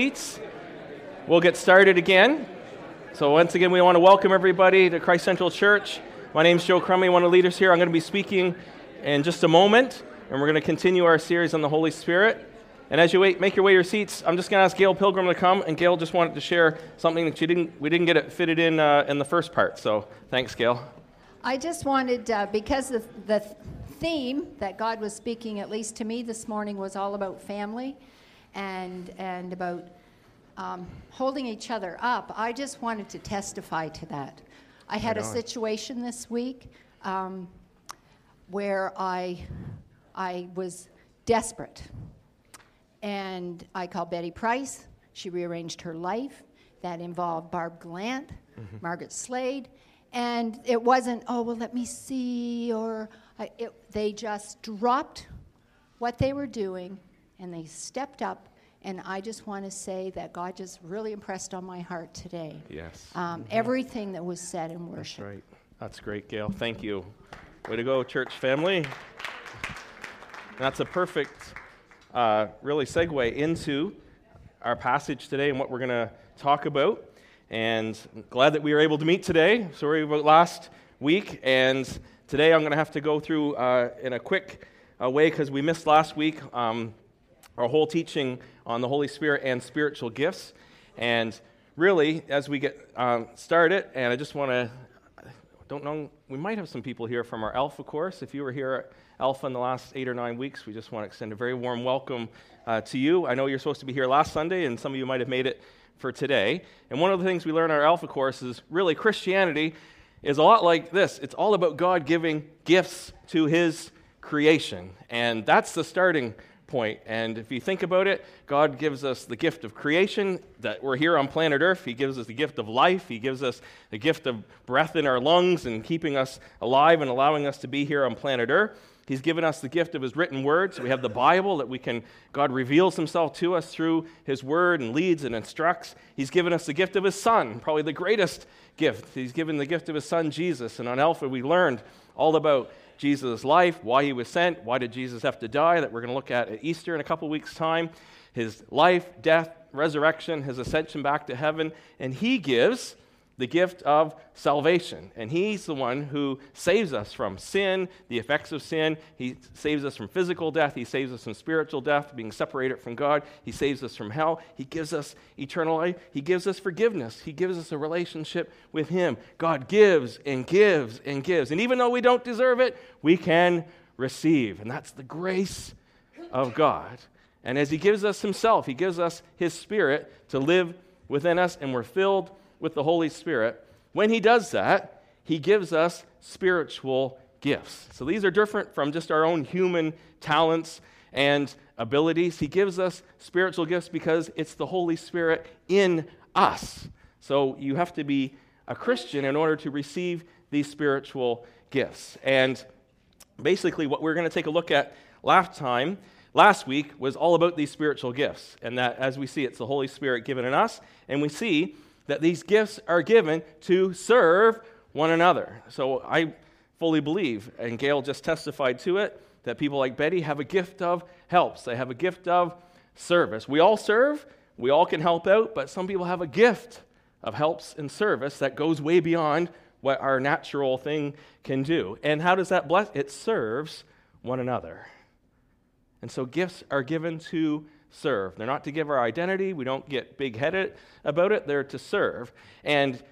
seats. We'll get started again. So, once again, we want to welcome everybody to Christ Central Church. My name is Joe Crummy, one of the leaders here. I'm going to be speaking in just a moment, and we're going to continue our series on the Holy Spirit. And as you wait, make your way your seats. I'm just going to ask Gail Pilgrim to come, and Gail just wanted to share something that she didn't. We didn't get it fitted in uh, in the first part. So, thanks, Gail. I just wanted, uh, because the, the theme that God was speaking, at least to me this morning, was all about family and, and about um, holding each other up, I just wanted to testify to that. I had a situation this week um, where I, I was desperate. And I called Betty Price. She rearranged her life. That involved Barb Gallant, mm-hmm. Margaret Slade. And it wasn't, oh, well, let me see, or I, it, they just dropped what they were doing and they stepped up. And I just want to say that God just really impressed on my heart today. Yes. Um, mm-hmm. Everything that was said in worship. That's right. That's great, Gail. Thank you. Way to go, church family. That's a perfect, uh, really, segue into our passage today and what we're going to talk about. And I'm glad that we were able to meet today. Sorry about last week. And today I'm going to have to go through uh, in a quick uh, way because we missed last week. Um, our whole teaching on the Holy Spirit and spiritual gifts. And really, as we get um, started, and I just want to, don't know, we might have some people here from our Alpha course. If you were here at Alpha in the last eight or nine weeks, we just want to extend a very warm welcome uh, to you. I know you're supposed to be here last Sunday, and some of you might have made it for today. And one of the things we learn in our Alpha course is really Christianity is a lot like this it's all about God giving gifts to his creation. And that's the starting point. And if you think about it, God gives us the gift of creation, that we're here on planet Earth. He gives us the gift of life. He gives us the gift of breath in our lungs and keeping us alive and allowing us to be here on planet Earth. He's given us the gift of His written word. So we have the Bible that we can, God reveals Himself to us through His word and leads and instructs. He's given us the gift of His Son, probably the greatest gift. He's given the gift of His Son, Jesus. And on Alpha, we learned all about Jesus' life, why he was sent, why did Jesus have to die, that we're going to look at at Easter in a couple weeks' time, his life, death, resurrection, his ascension back to heaven, and he gives the gift of salvation. And He's the one who saves us from sin, the effects of sin. He saves us from physical death. He saves us from spiritual death, being separated from God. He saves us from hell. He gives us eternal life. He gives us forgiveness. He gives us a relationship with Him. God gives and gives and gives. And even though we don't deserve it, we can receive. And that's the grace of God. And as He gives us Himself, He gives us His Spirit to live within us, and we're filled with the Holy Spirit, when He does that, He gives us spiritual gifts. So these are different from just our own human talents and abilities. He gives us spiritual gifts because it's the Holy Spirit in us. So you have to be a Christian in order to receive these spiritual gifts. And basically, what we're going to take a look at last time, last week, was all about these spiritual gifts. And that, as we see, it's the Holy Spirit given in us. And we see that these gifts are given to serve one another. So I fully believe, and Gail just testified to it, that people like Betty have a gift of helps. They have a gift of service. We all serve, we all can help out, but some people have a gift of helps and service that goes way beyond what our natural thing can do. And how does that bless? It serves one another. And so gifts are given to serve. They're not to give our identity. We don't get big headed about it. They're to serve. And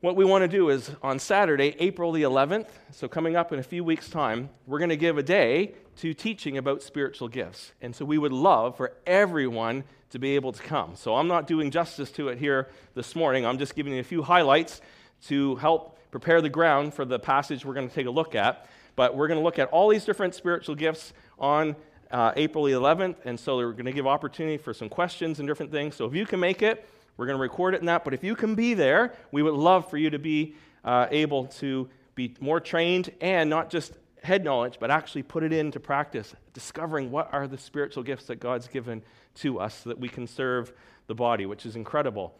what we want to do is on Saturday, April the 11th, so coming up in a few weeks' time, we're going to give a day to teaching about spiritual gifts. And so we would love for everyone to be able to come. So I'm not doing justice to it here this morning. I'm just giving you a few highlights to help prepare the ground for the passage we're going to take a look at. But we're going to look at all these different spiritual gifts on uh, April 11th, and so we're going to give opportunity for some questions and different things. So if you can make it, we're going to record it in that. But if you can be there, we would love for you to be uh, able to be more trained and not just head knowledge, but actually put it into practice, discovering what are the spiritual gifts that God's given to us so that we can serve the body, which is incredible.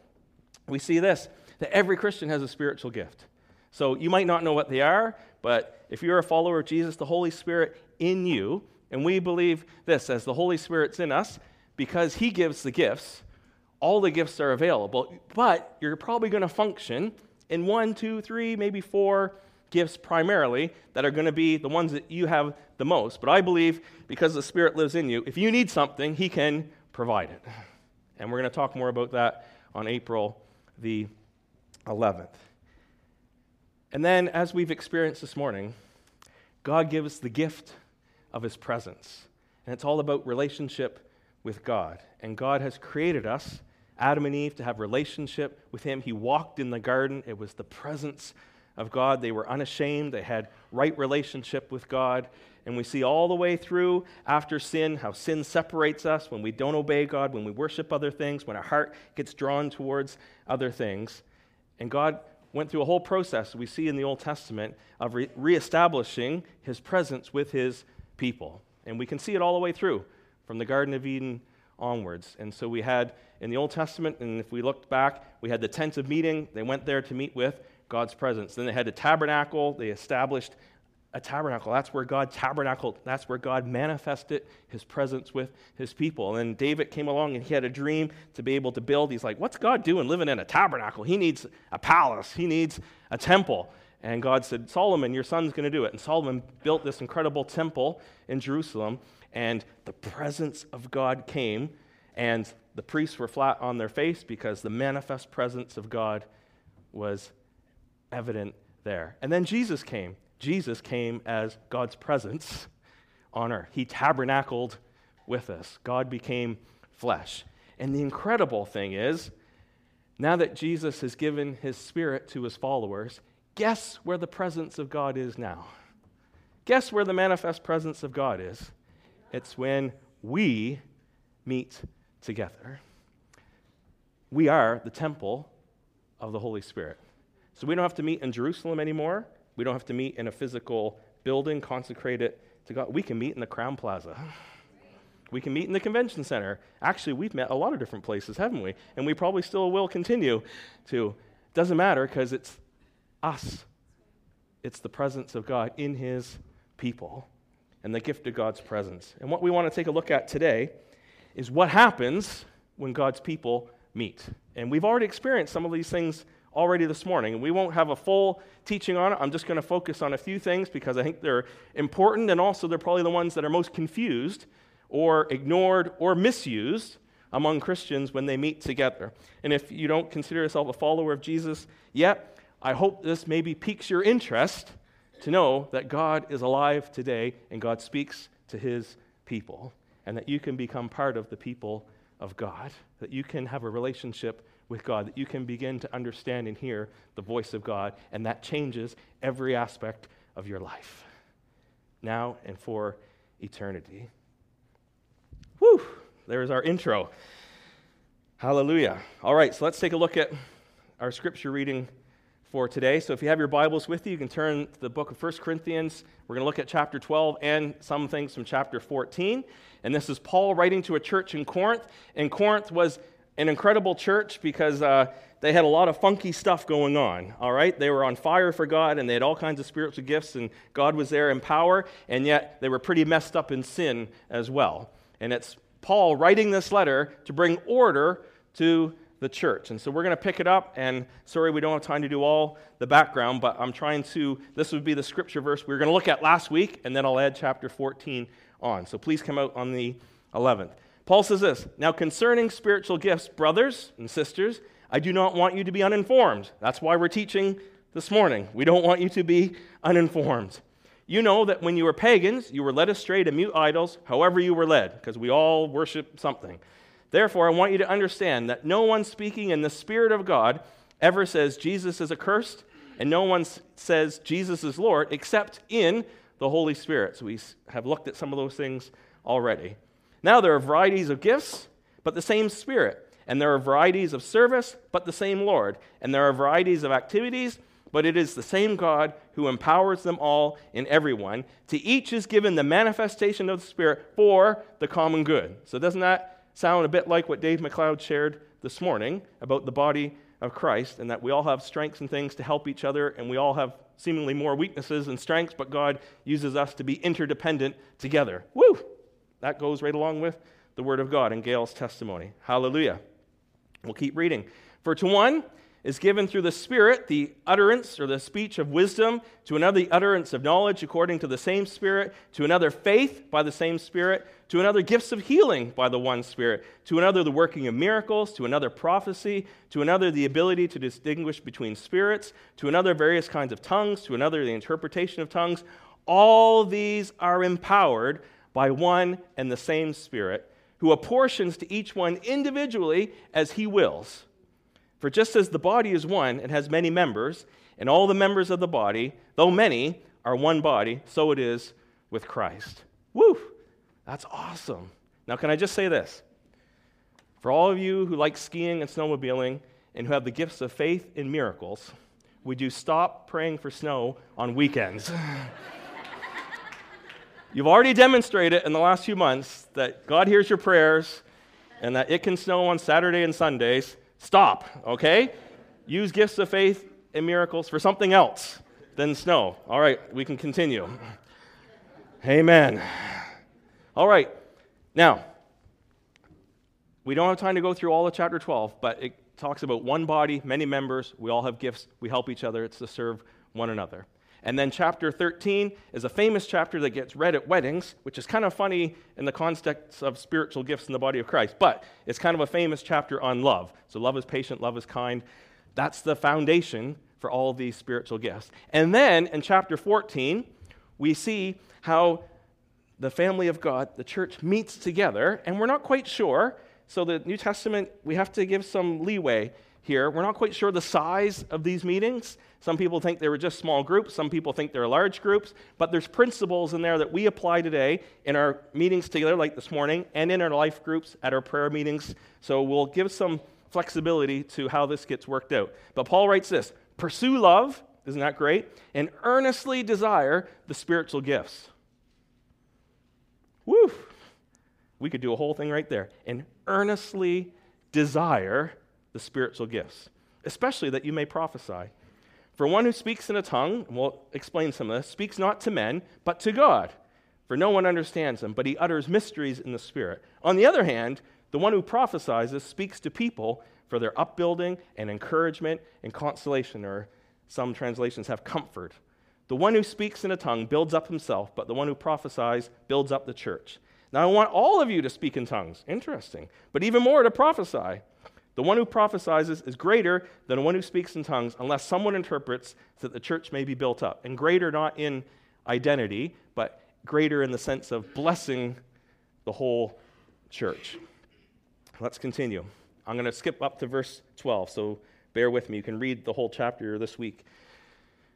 We see this that every Christian has a spiritual gift. So you might not know what they are, but if you're a follower of Jesus, the Holy Spirit in you and we believe this as the Holy Spirit's in us, because He gives the gifts, all the gifts are available, but you're probably going to function in one, two, three, maybe four gifts primarily that are going to be the ones that you have the most. But I believe because the Spirit lives in you, if you need something, He can provide it. And we're going to talk more about that on April the 11th. And then, as we've experienced this morning, God gives the gift of His presence. And it's all about relationship with God. And God has created us, Adam and Eve, to have relationship with Him. He walked in the garden, it was the presence of God. They were unashamed, they had right relationship with God. And we see all the way through after sin how sin separates us when we don't obey God, when we worship other things, when our heart gets drawn towards other things. And God went through a whole process we see in the Old Testament of re- reestablishing his presence with his people. And we can see it all the way through from the Garden of Eden onwards. And so we had in the Old Testament, and if we looked back, we had the tent of meeting. They went there to meet with God's presence. Then they had the tabernacle. They established a tabernacle. That's where God tabernacled. That's where God manifested his presence with his people. And then David came along and he had a dream to be able to build. He's like, What's God doing living in a tabernacle? He needs a palace, he needs a temple. And God said, Solomon, your son's going to do it. And Solomon built this incredible temple in Jerusalem. And the presence of God came. And the priests were flat on their face because the manifest presence of God was evident there. And then Jesus came. Jesus came as God's presence on earth. He tabernacled with us. God became flesh. And the incredible thing is, now that Jesus has given his spirit to his followers, guess where the presence of God is now? Guess where the manifest presence of God is? It's when we meet together. We are the temple of the Holy Spirit. So we don't have to meet in Jerusalem anymore. We don't have to meet in a physical building, consecrated to God. We can meet in the Crowne Plaza. We can meet in the convention center. Actually, we've met a lot of different places, haven't we? And we probably still will continue to. Doesn't matter because it's us. It's the presence of God in his people and the gift of God's presence. And what we want to take a look at today is what happens when God's people meet. And we've already experienced some of these things already this morning. And we won't have a full teaching on it. I'm just going to focus on a few things because I think they're important and also they're probably the ones that are most confused or ignored or misused among Christians when they meet together. And if you don't consider yourself a follower of Jesus yet, I hope this maybe piques your interest to know that God is alive today and God speaks to his people and that you can become part of the people of God, that you can have a relationship with God, that you can begin to understand and hear the voice of God, and that changes every aspect of your life, now and for eternity. Whew, there's our intro. Hallelujah. All right, so let's take a look at our scripture reading for today. So if you have your Bibles with you, you can turn to the book of 1 Corinthians. We're going to look at chapter 12 and some things from chapter 14. And this is Paul writing to a church in Corinth. And Corinth was an incredible church because uh, they had a lot of funky stuff going on, all right? They were on fire for God and they had all kinds of spiritual gifts, and God was there in power, and yet they were pretty messed up in sin as well. And it's Paul writing this letter to bring order to the church. And so we're going to pick it up, and sorry, we don't have time to do all the background, but I'm trying to, this would be the scripture verse we were going to look at last week, and then I'll add chapter 14 on. So please come out on the 11th. Paul says this Now, concerning spiritual gifts, brothers and sisters, I do not want you to be uninformed. That's why we're teaching this morning. We don't want you to be uninformed. You know that when you were pagans, you were led astray to mute idols, however you were led, because we all worship something. Therefore, I want you to understand that no one speaking in the Spirit of God ever says Jesus is accursed, and no one says Jesus is Lord except in the Holy Spirit. So we have looked at some of those things already. Now there are varieties of gifts, but the same Spirit. And there are varieties of service, but the same Lord. And there are varieties of activities, but it is the same God who empowers them all in everyone. To each is given the manifestation of the Spirit for the common good. So doesn't that sound a bit like what Dave McLeod shared this morning about the body of Christ and that we all have strengths and things to help each other and we all have seemingly more weaknesses and strengths, but God uses us to be interdependent together. Woo! That goes right along with the Word of God and Gail's testimony. Hallelujah. We'll keep reading. For to one is given through the Spirit the utterance or the speech of wisdom, to another the utterance of knowledge according to the same Spirit, to another faith by the same Spirit, to another gifts of healing by the one Spirit, to another the working of miracles, to another prophecy, to another the ability to distinguish between spirits, to another various kinds of tongues, to another the interpretation of tongues. All these are empowered by one and the same Spirit who apportions to each one individually as he wills. For just as the body is one and has many members, and all the members of the body, though many, are one body, so it is with Christ. Woo! That's awesome. Now, can I just say this? For all of you who like skiing and snowmobiling and who have the gifts of faith in miracles, would you stop praying for snow on weekends? You've already demonstrated in the last few months that God hears your prayers and that it can snow on Saturday and Sundays. Stop, okay? Use gifts of faith and miracles for something else than snow. All right, we can continue. Amen. All right, now, we don't have time to go through all of chapter 12, but it talks about one body, many members. We all have gifts. We help each other. It's to serve one another. And then chapter 13 is a famous chapter that gets read at weddings, which is kind of funny in the context of spiritual gifts in the body of Christ. But it's kind of a famous chapter on love. So love is patient, love is kind. That's the foundation for all these spiritual gifts. And then in chapter 14, we see how the family of God, the church, meets together, and we're not quite sure. So the New Testament, we have to give some leeway here. We're not quite sure the size of these meetings. Some people think they were just small groups, some people think they're large groups, but there's principles in there that we apply today in our meetings together, like this morning, and in our life groups at our prayer meetings. So we'll give some flexibility to how this gets worked out. But Paul writes this Pursue love, isn't that great? And earnestly desire the spiritual gifts. Woo! We could do a whole thing right there. And earnestly desire the spiritual gifts, especially that you may prophesy. For one who speaks in a tongue, and we'll explain some of this, speaks not to men, but to God. For no one understands him, but he utters mysteries in the Spirit. On the other hand, the one who prophesies speaks to people for their upbuilding and encouragement and consolation, or some translations have comfort. The one who speaks in a tongue builds up himself, but the one who prophesies builds up the church. Now, I want all of you to speak in tongues. Interesting. But even more to prophesy. The one who prophesies is greater than the one who speaks in tongues unless someone interprets that the church may be built up. And greater not in identity, but greater in the sense of blessing the whole church. Let's continue. I'm going to skip up to verse 12, so bear with me. You can read the whole chapter this week.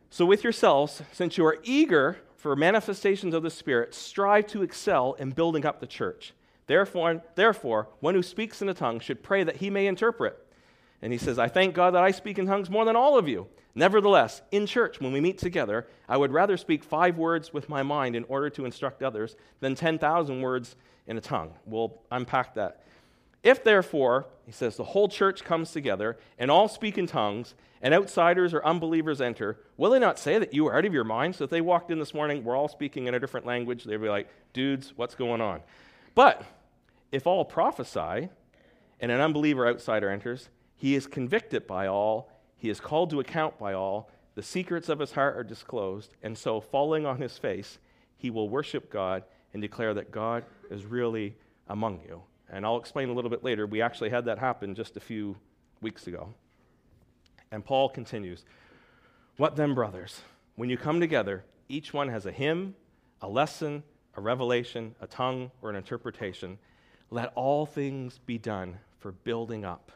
So, with yourselves, since you are eager for manifestations of the Spirit, strive to excel in building up the church. Therefore, therefore, one who speaks in a tongue should pray that he may interpret. And he says, I thank God that I speak in tongues more than all of you. Nevertheless, in church, when we meet together, I would rather speak five words with my mind in order to instruct others than 10,000 words in a tongue. We'll unpack that. If therefore, he says, the whole church comes together and all speak in tongues, and outsiders or unbelievers enter, will they not say that you are out of your mind? So if they walked in this morning, we're all speaking in a different language, they'd be like, dudes, what's going on? But if all prophesy and an unbeliever outsider enters, he is convicted by all, he is called to account by all, the secrets of his heart are disclosed, and so, falling on his face, he will worship God and declare that God is really among you. And I'll explain a little bit later. We actually had that happen just a few weeks ago. And Paul continues What then, brothers? When you come together, each one has a hymn, a lesson, a revelation, a tongue, or an interpretation. Let all things be done for building up.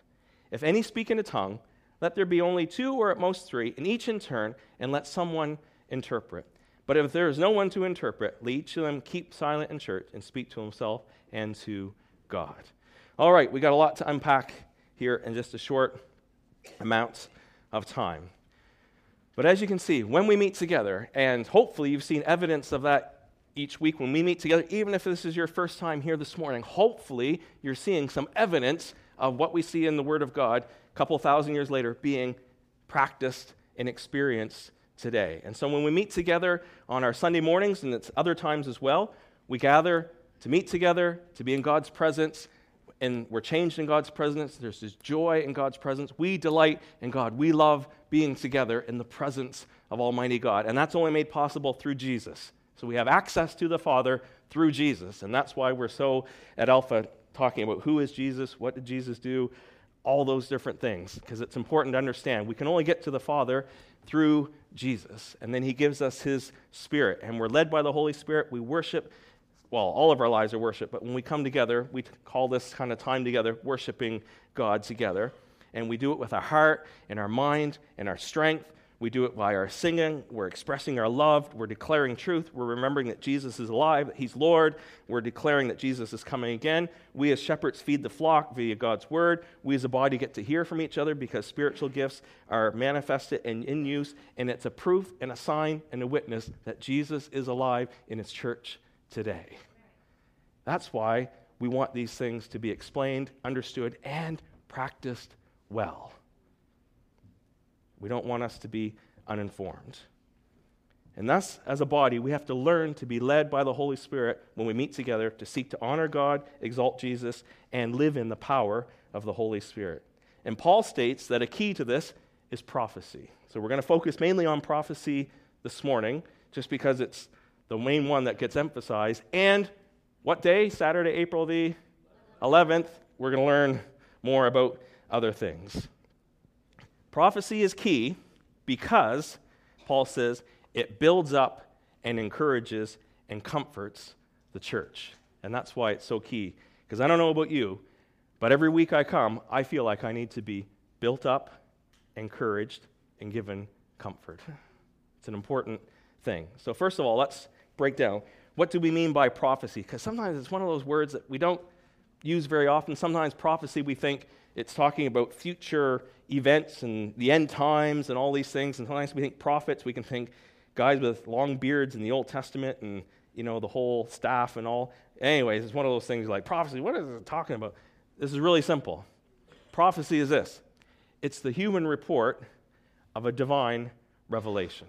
If any speak in a tongue, let there be only two or at most three, and each in turn, and let someone interpret. But if there is no one to interpret, let each of them keep silent in church and speak to himself and to God. All right, we got a lot to unpack here in just a short amount of time. But as you can see, when we meet together, and hopefully you've seen evidence of that each week when we meet together, even if this is your first time here this morning, hopefully you're seeing some evidence of what we see in the Word of God a couple thousand years later being practiced and experienced today. And so when we meet together on our Sunday mornings and it's other times as well, we gather to meet together, to be in God's presence, and we're changed in God's presence. There's this joy in God's presence. We delight in God. We love being together in the presence of Almighty God. And that's only made possible through Jesus. So we have access to the Father through Jesus. And that's why we're so at Alpha talking about who is Jesus, what did Jesus do, all those different things, because it's important to understand. We can only get to the Father through Jesus. And then He gives us His Spirit. And we're led by the Holy Spirit. We worship well, all of our lives are worship, but when we come together, we call this kind of time together worshiping God together. And we do it with our heart and our mind and our strength. We do it by our singing. We're expressing our love. We're declaring truth. We're remembering that Jesus is alive, that He's Lord. We're declaring that Jesus is coming again. We as shepherds feed the flock via God's word. We as a body get to hear from each other because spiritual gifts are manifested and in use. And it's a proof and a sign and a witness that Jesus is alive in His church today. That's why we want these things to be explained, understood, and practiced well. We don't want us to be uninformed. And thus, as a body, we have to learn to be led by the Holy Spirit when we meet together to seek to honor God, exalt Jesus, and live in the power of the Holy Spirit. And Paul states that a key to this is prophecy. So we're going to focus mainly on prophecy this morning, just because it's the main one that gets emphasized. And what day? Saturday, April the 11th. We're going to learn more about other things. Prophecy is key because, Paul says, it builds up and encourages and comforts the church. And that's why it's so key. Because I don't know about you, but every week I come, I feel like I need to be built up, encouraged, and given comfort. It's an important thing. So, first of all, let's break down what do we mean by prophecy? Because sometimes it's one of those words that we don't use very often. Sometimes prophecy, we think it's talking about future events and the end times and all these things. And sometimes we think prophets, we can think guys with long beards in the Old Testament and, you know, the whole staff and all. Anyways, it's one of those things like prophecy. What is it talking about? This is really simple. Prophecy is this it's the human report of a divine revelation.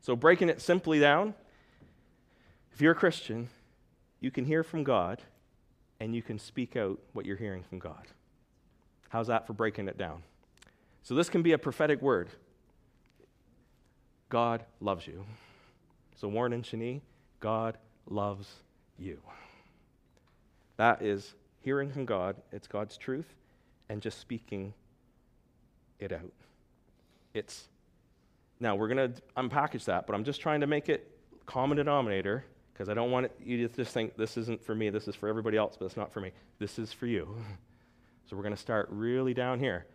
So, breaking it simply down, if you're a Christian, you can hear from God and you can speak out what you're hearing from God. How's that for breaking it down? So, this can be a prophetic word God loves you. So, Warren and Shani, God loves you. That is hearing from God, it's God's truth, and just speaking it out. It's now we're going to unpackage that, but I'm just trying to make it common denominator because I don't want you to just think this isn't for me, this is for everybody else, but it's not for me. This is for you. So we're going to start really down here.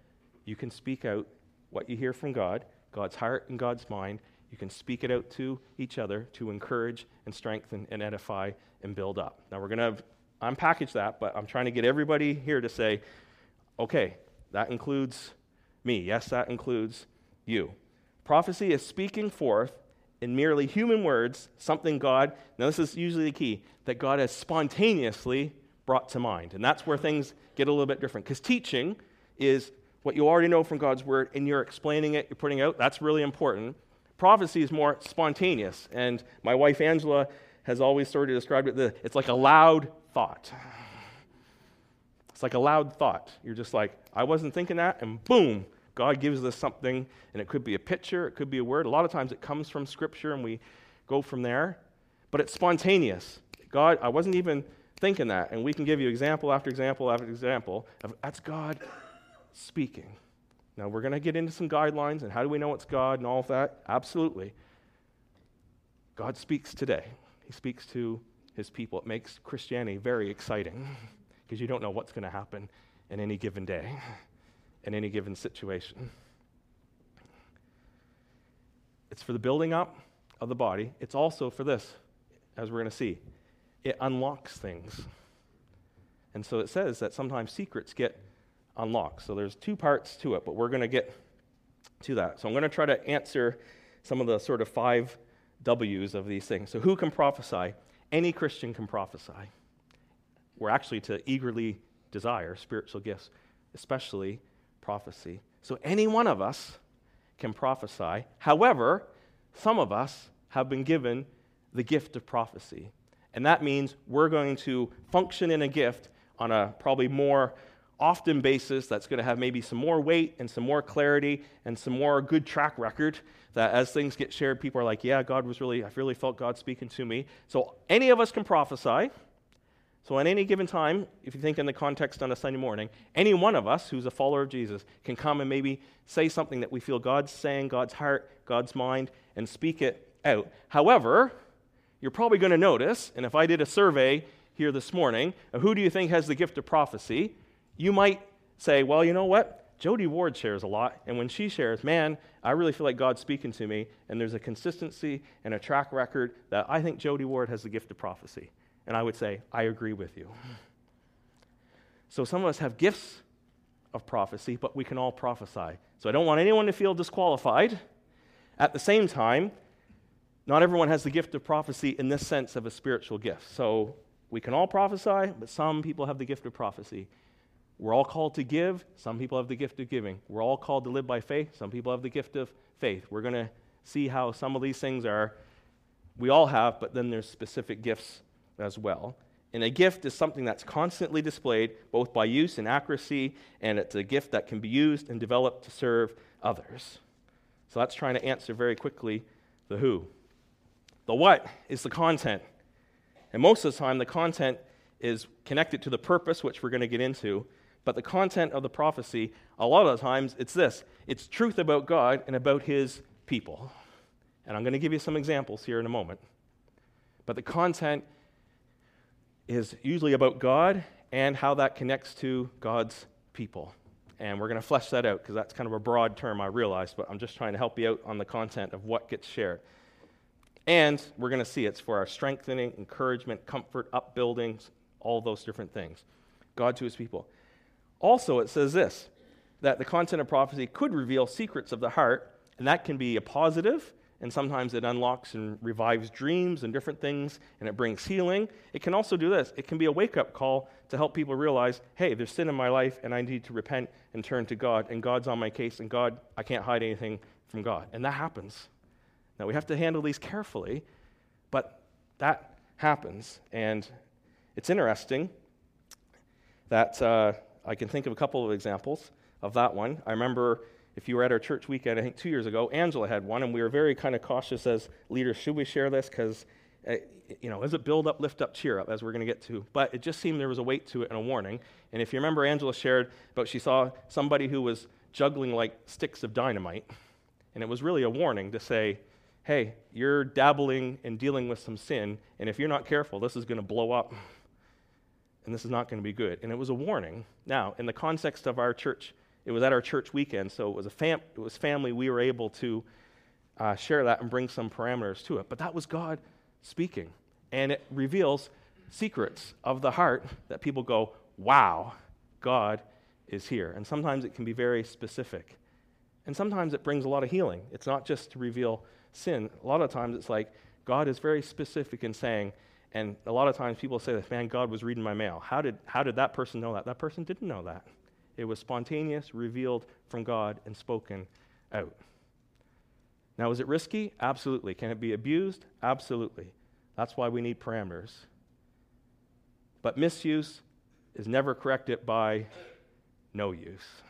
You can speak out what you hear from God, God's heart and God's mind. You can speak it out to each other to encourage and strengthen and edify and build up. Now we're going to unpackage that, but I'm trying to get everybody here to say, okay, that includes me. Yes, that includes you. Prophecy is speaking forth in merely human words something God, now this is usually the key, that God has spontaneously brought to mind. And that's where things get a little bit different. Because teaching is what you already know from God's word and you're explaining it, you're putting out. That's really important. Prophecy is more spontaneous. And my wife Angela has always sort of described it it's like a loud thought. It's like a loud thought. You're just like, I wasn't thinking that, and boom, God gives us something, and it could be a picture, it could be a word. A lot of times it comes from Scripture, and we go from there. But it's spontaneous. God, I wasn't even thinking that. And we can give you example after example after example of that's God speaking. Now, we're going to get into some guidelines and how do we know it's God and all of that? Absolutely. God speaks today, He speaks to His people. It makes Christianity very exciting because you don't know what's going to happen in any given day in any given situation. It's for the building up of the body. It's also for this, as we're going to see. It unlocks things. And so it says that sometimes secrets get unlocked. So there's two parts to it, but we're going to get to that. So I'm going to try to answer some of the sort of five W's of these things. So who can prophesy? Any Christian can prophesy. We're actually to eagerly desire spiritual gifts, especially prophecy. So any one of us can prophesy. However, some of us have been given the gift of prophecy. And that means we're going to function in a gift on a probably more often basis that's going to have maybe some more weight and some more clarity and some more good track record that as things get shared people are like yeah god was really i really felt god speaking to me. So any of us can prophesy. So at any given time if you think in the context on a sunday morning any one of us who's a follower of jesus can come and maybe say something that we feel god's saying god's heart god's mind and speak it out. However you're probably going to notice and if i did a survey here this morning who do you think has the gift of prophecy you might say, well, you know what? Jody Ward shares a lot, and when she shares, man, I really feel like God's speaking to me, and there's a consistency and a track record that I think Jody Ward has the gift of prophecy. And I would say, I agree with you. So some of us have gifts of prophecy, but we can all prophesy. So I don't want anyone to feel disqualified. At the same time, not everyone has the gift of prophecy in this sense of a spiritual gift. So we can all prophesy, but some people have the gift of prophecy. We're all called to give. Some people have the gift of giving. We're all called to live by faith. Some people have the gift of faith. We're going to see how some of these things are, we all have, but then there's specific gifts as well. And a gift is something that's constantly displayed, both by use and accuracy, and it's a gift that can be used and developed to serve others. So that's trying to answer very quickly the who. The what is the content. And most of the time, the content is connected to the purpose, which we're going to get into, but the content of the prophecy, a lot of the times, it's this it's truth about God and about his people. And I'm going to give you some examples here in a moment. But the content is usually about God and how that connects to God's people. And we're going to flesh that out because that's kind of a broad term, I realize, but I'm just trying to help you out on the content of what gets shared. And we're going to see it's for our strengthening, encouragement, comfort, upbuildings, all those different things. God to his people. Also, it says this that the content of prophecy could reveal secrets of the heart, and that can be a positive, and sometimes it unlocks and revives dreams and different things, and it brings healing. It can also do this it can be a wake up call to help people realize hey, there's sin in my life, and I need to repent and turn to God, and God's on my case, and God, I can't hide anything from God. And that happens. Now, we have to handle these carefully, but that happens. And it's interesting that. Uh, I can think of a couple of examples of that one. I remember if you were at our church weekend, I think two years ago, Angela had one, and we were very kind of cautious as leaders. Should we share this? Because, uh, you know, is it build up, lift up, cheer up, as we're going to get to? But it just seemed there was a weight to it and a warning. And if you remember, Angela shared about she saw somebody who was juggling like sticks of dynamite, and it was really a warning to say, hey, you're dabbling and dealing with some sin, and if you're not careful, this is going to blow up and this is not going to be good. And it was a warning. Now, in the context of our church, it was at our church weekend, so it was a fam- it was family. We were able to uh, share that and bring some parameters to it. But that was God speaking, and it reveals secrets of the heart that people go, "Wow, God is here." And sometimes it can be very specific, and sometimes it brings a lot of healing. It's not just to reveal sin. A lot of times it's like God is very specific in saying and a lot of times people say man, God was reading my mail. How did, how did that person know that? That person didn't know that. It was spontaneous, revealed from God, and spoken out. Now, is it risky? Absolutely. Can it be abused? Absolutely. That's why we need parameters. But misuse is never corrected by no use.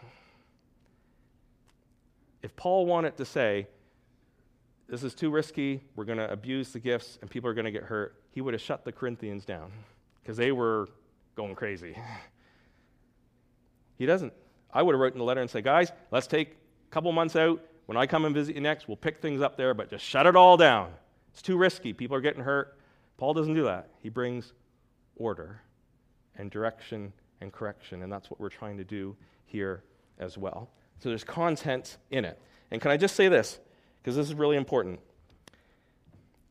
If Paul wanted to say, this is too risky, we're going to abuse the gifts, and people are going to get hurt, he would have shut the Corinthians down because they were going crazy. He doesn't. I would have written a letter and said, guys, let's take a couple months out. When I come and visit you next, we'll pick things up there, but just shut it all down. It's too risky. People are getting hurt. Paul doesn't do that. He brings order and direction and correction, and that's what we're trying to do here as well. So there's content in it. And can I just say this? Because this is really important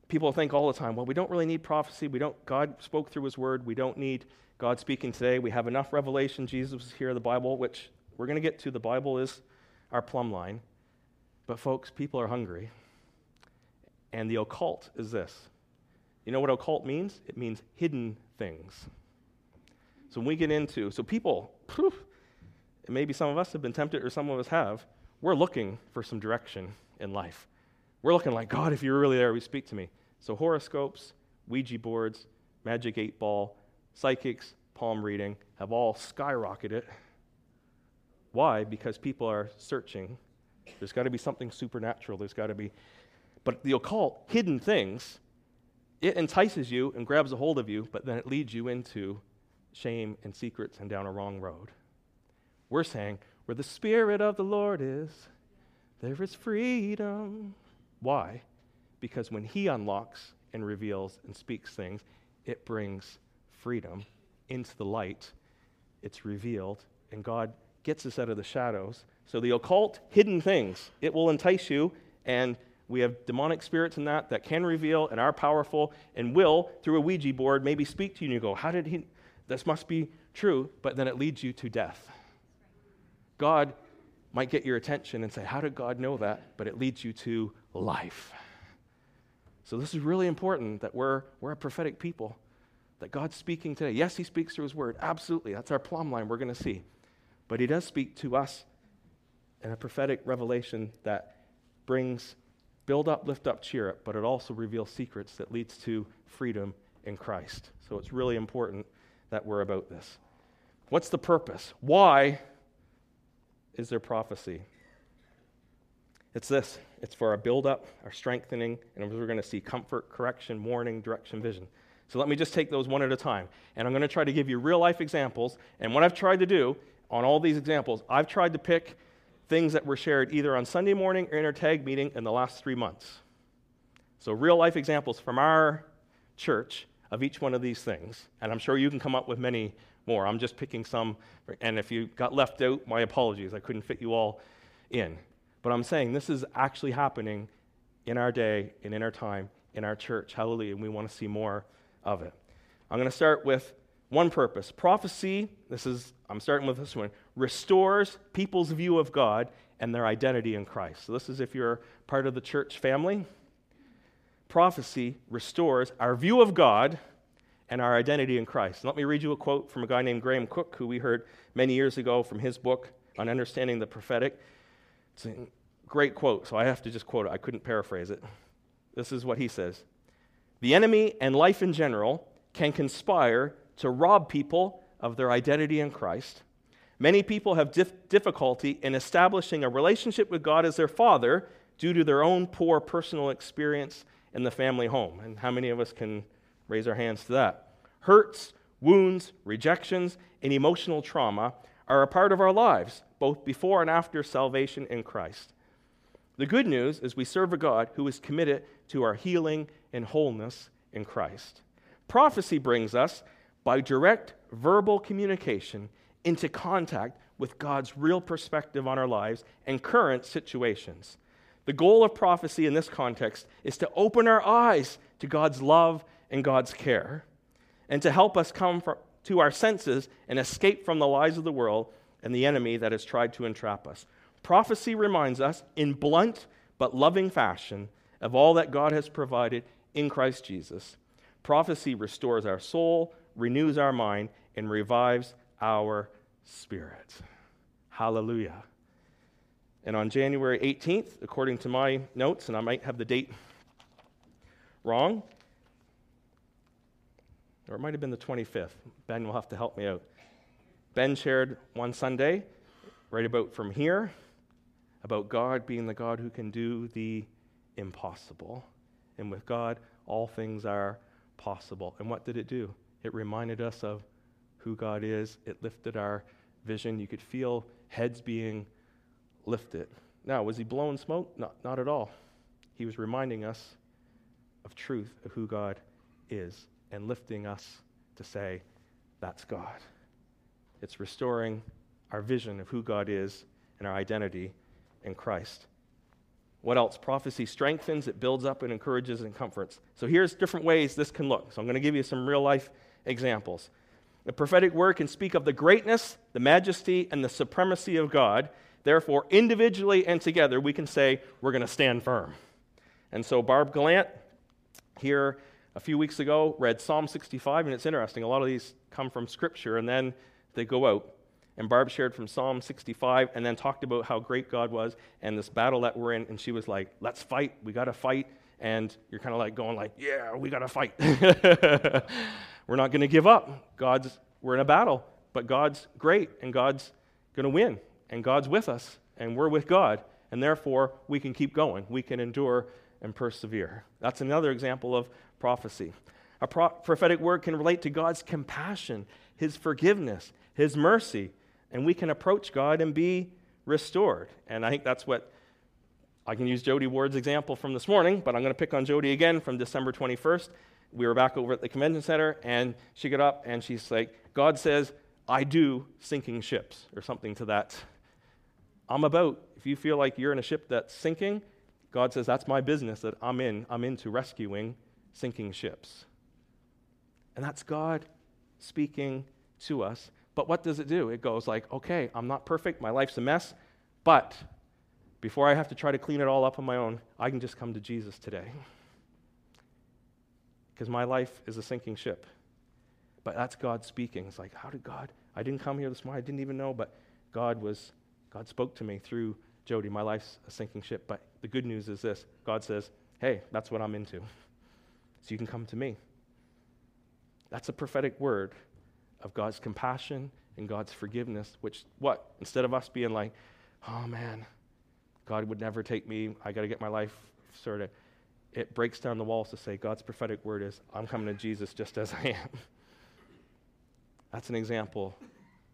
people think all the time, well, we don't really need prophecy. We don't, God spoke through his word. We don't need God speaking today. We have enough revelation. Jesus is here, the Bible, which we're going to get to. The Bible is our plumb line. But, folks, people are hungry. And the occult is this. You know what occult means? It means hidden things. So when we get into, so people, and maybe some of us have been tempted or some of us have, we're looking for some direction in life. We're looking like, God, if you're really there, we speak to me. So, horoscopes, Ouija boards, magic eight ball, psychics, palm reading have all skyrocketed. Why? Because people are searching. There's got to be something supernatural. There's got to be. But the occult, hidden things, it entices you and grabs a hold of you, but then it leads you into shame and secrets and down a wrong road. We're saying, where the Spirit of the Lord is, there is freedom. Why? Because when He unlocks and reveals and speaks things, it brings freedom into the light. It's revealed, and God gets us out of the shadows. So the occult, hidden things, it will entice you, and we have demonic spirits in that that can reveal and are powerful and will, through a Ouija board, maybe speak to you and you go, How did he? This must be true, but then it leads you to death. God might get your attention and say, How did God know that? But it leads you to life. So this is really important that we're, we're a prophetic people, that God's speaking today. Yes, He speaks through His Word. Absolutely. That's our plumb line we're going to see. But He does speak to us in a prophetic revelation that brings build up, lift up, cheer up, but it also reveals secrets that leads to freedom in Christ. So it's really important that we're about this. What's the purpose? Why is there prophecy? It's this it's for our build up, our strengthening, and we're going to see comfort, correction, warning, direction, vision. So let me just take those one at a time. And I'm going to try to give you real life examples. And what I've tried to do on all these examples, I've tried to pick things that were shared either on Sunday morning or in our tag meeting in the last three months. So, real life examples from our church of each one of these things. And I'm sure you can come up with many more. I'm just picking some. And if you got left out, my apologies. I couldn't fit you all in. But I'm saying this is actually happening in our day and in our time in our church. Hallelujah. And we want to see more of it. I'm going to start with one purpose. Prophecy, this is, I'm starting with this one, restores people's view of God and their identity in Christ. So, this is if you're part of the church family. Prophecy restores our view of God and our identity in Christ. let me read you a quote from a guy named Graham Cooke, who we heard many years ago from his book on understanding the prophetic. It's a great quote, so I have to just quote it. I couldn't paraphrase it. This is what he says The enemy and life in general can conspire to rob people of their identity in Christ. Many people have dif- difficulty in establishing a relationship with God as their father due to their own poor personal experience in the family home. And how many of us can raise our hands to that? Hurts, wounds, rejections, and emotional trauma are a part of our lives, both before and after salvation in Christ. The good news is we serve a God who is committed to our healing and wholeness in Christ. Prophecy brings us by direct verbal communication into contact with God's real perspective on our lives and current situations. The goal of prophecy in this context is to open our eyes to God's love and God's care, and to help us come to our senses and escape from the lies of the world and the enemy that has tried to entrap us. Prophecy reminds us, in blunt but loving fashion, of all that God has provided in Christ Jesus. Prophecy restores our soul, renews our mind, and revives our spirit. Hallelujah. And on January 18th, according to my notes, and I might have the date wrong, or it might have been the 25th. Ben will have to help me out. Ben shared one Sunday, right about from here, about God being the God who can do the impossible. And with God, all things are possible. And what did it do? It reminded us of who God is. It lifted our vision. You could feel heads being lifted. Now, was he blowing smoke? Not, not at all. He was reminding us of truth of who God is and lifting us to say, that's God. It's restoring our vision of who God is and our identity in Christ. What else? Prophecy strengthens, it builds up, and encourages and comforts. So here's different ways this can look. So I'm going to give you some real life examples. The prophetic word can speak of the greatness, the majesty, and the supremacy of God. Therefore, individually and together, we can say we're going to stand firm. And so, Barb Gallant here a few weeks ago read Psalm 65, and it's interesting. A lot of these come from Scripture, and then they go out. And Barb shared from Psalm 65 and then talked about how great God was and this battle that we're in. And she was like, let's fight. We got to fight. And you're kind of like going like, yeah, we got to fight. we're not going to give up. God's We're in a battle, but God's great and God's going to win and God's with us and we're with God. And therefore, we can keep going. We can endure and persevere. That's another example of prophecy. A pro- prophetic word can relate to God's compassion, His forgiveness, His mercy, and we can approach God and be restored. And I think that's what I can use Jody Ward's example from this morning, but I'm going to pick on Jody again from December 21st. We were back over at the convention center, and she got up and she's like, God says, I do sinking ships, or something to that. I'm about, if you feel like you're in a ship that's sinking, God says, that's my business that I'm in. I'm into rescuing sinking ships. And that's God speaking to us. But what does it do? It goes like, okay, I'm not perfect, my life's a mess, but before I have to try to clean it all up on my own, I can just come to Jesus today. Because my life is a sinking ship. But that's God speaking. It's like, how did God? I didn't come here this morning. I didn't even know, but God was, God spoke to me through Jody. My life's a sinking ship. But the good news is this God says, hey, that's what I'm into. So you can come to me. That's a prophetic word of God's compassion and God's forgiveness, which, what? Instead of us being like, oh man, God would never take me. I got to get my life sorted. It breaks down the walls to say God's prophetic word is, I'm coming to Jesus just as I am. That's an example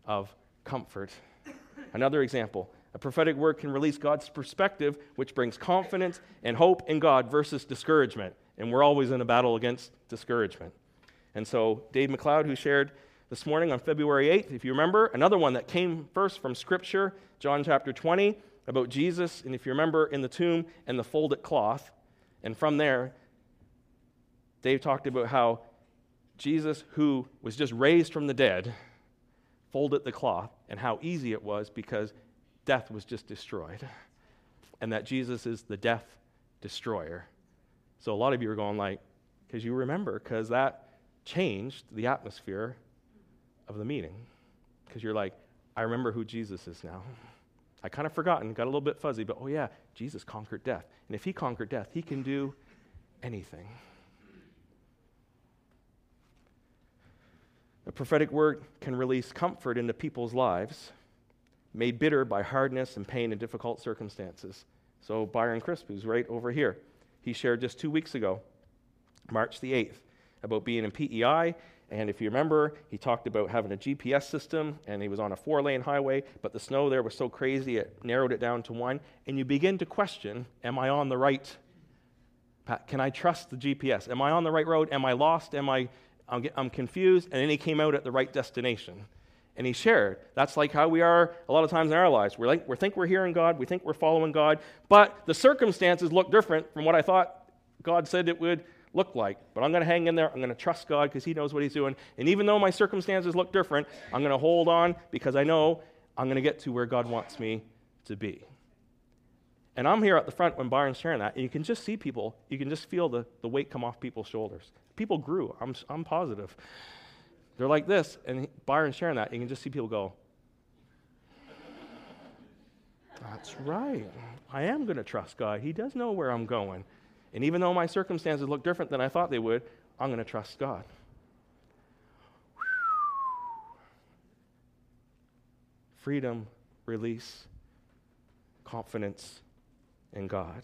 of comfort. Another example a prophetic word can release God's perspective, which brings confidence and hope in God versus discouragement. And we're always in a battle against discouragement. And so, Dave McLeod, who shared this morning on February 8th, if you remember, another one that came first from Scripture, John chapter 20, about Jesus, and if you remember, in the tomb and the folded cloth. And from there, Dave talked about how Jesus, who was just raised from the dead, folded the cloth, and how easy it was because death was just destroyed. And that Jesus is the death destroyer. So a lot of you are going like, because you remember, because that changed the atmosphere of the meeting. Because you're like, I remember who Jesus is now. I kind of forgotten, got a little bit fuzzy, but oh yeah, Jesus conquered death. And if he conquered death, he can do anything. A prophetic word can release comfort into people's lives, made bitter by hardness and pain and difficult circumstances. So, Byron Crisp, who's right over here, he shared just two weeks ago, March the 8th, about being in PEI and if you remember, he talked about having a GPS system, and he was on a four lane highway, but the snow there was so crazy it narrowed it down to one. And you begin to question Am I on the right path? Can I trust the GPS? Am I on the right road? Am I lost? Am I, I'm, I'm confused? And then he came out at the right destination. And he shared. That's like how we are a lot of times in our lives. We're like, we think we're hearing God, we think we're following God, but the circumstances look different from what I thought God said it would look like. But I'm going to hang in there. I'm going to trust God because He knows what He's doing. And even though my circumstances look different, I'm going to hold on because I know I'm going to get to where God wants me to be. And I'm here at the front when Byron's sharing that, and you can just see people, you can just feel the, the weight come off people's shoulders. People grew, I'm, I'm positive. They're like this, and Byron's sharing that, you can just see people go, That's right. I am going to trust God. He does know where I'm going. And even though my circumstances look different than I thought they would, I'm going to trust God. Freedom, release, confidence in God.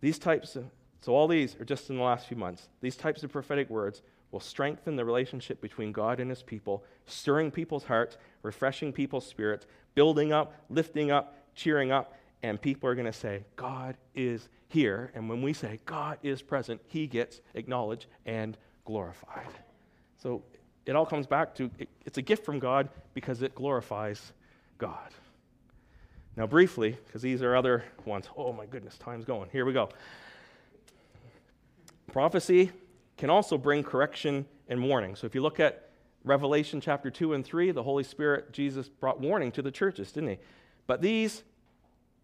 These types of, so all these are just in the last few months. These types of prophetic words will strengthen the relationship between God and his people, stirring people's hearts, refreshing people's spirits, building up, lifting up, cheering up, and people are going to say, God is here. And when we say God is present, he gets acknowledged and glorified. So it all comes back to it, it's a gift from God because it glorifies God. Now, briefly, because these are other ones. Oh my goodness, time's going. Here we go. Prophecy can also bring correction and warning. So if you look at Revelation chapter 2 and 3, the Holy Spirit, Jesus brought warning to the churches, didn't he? But these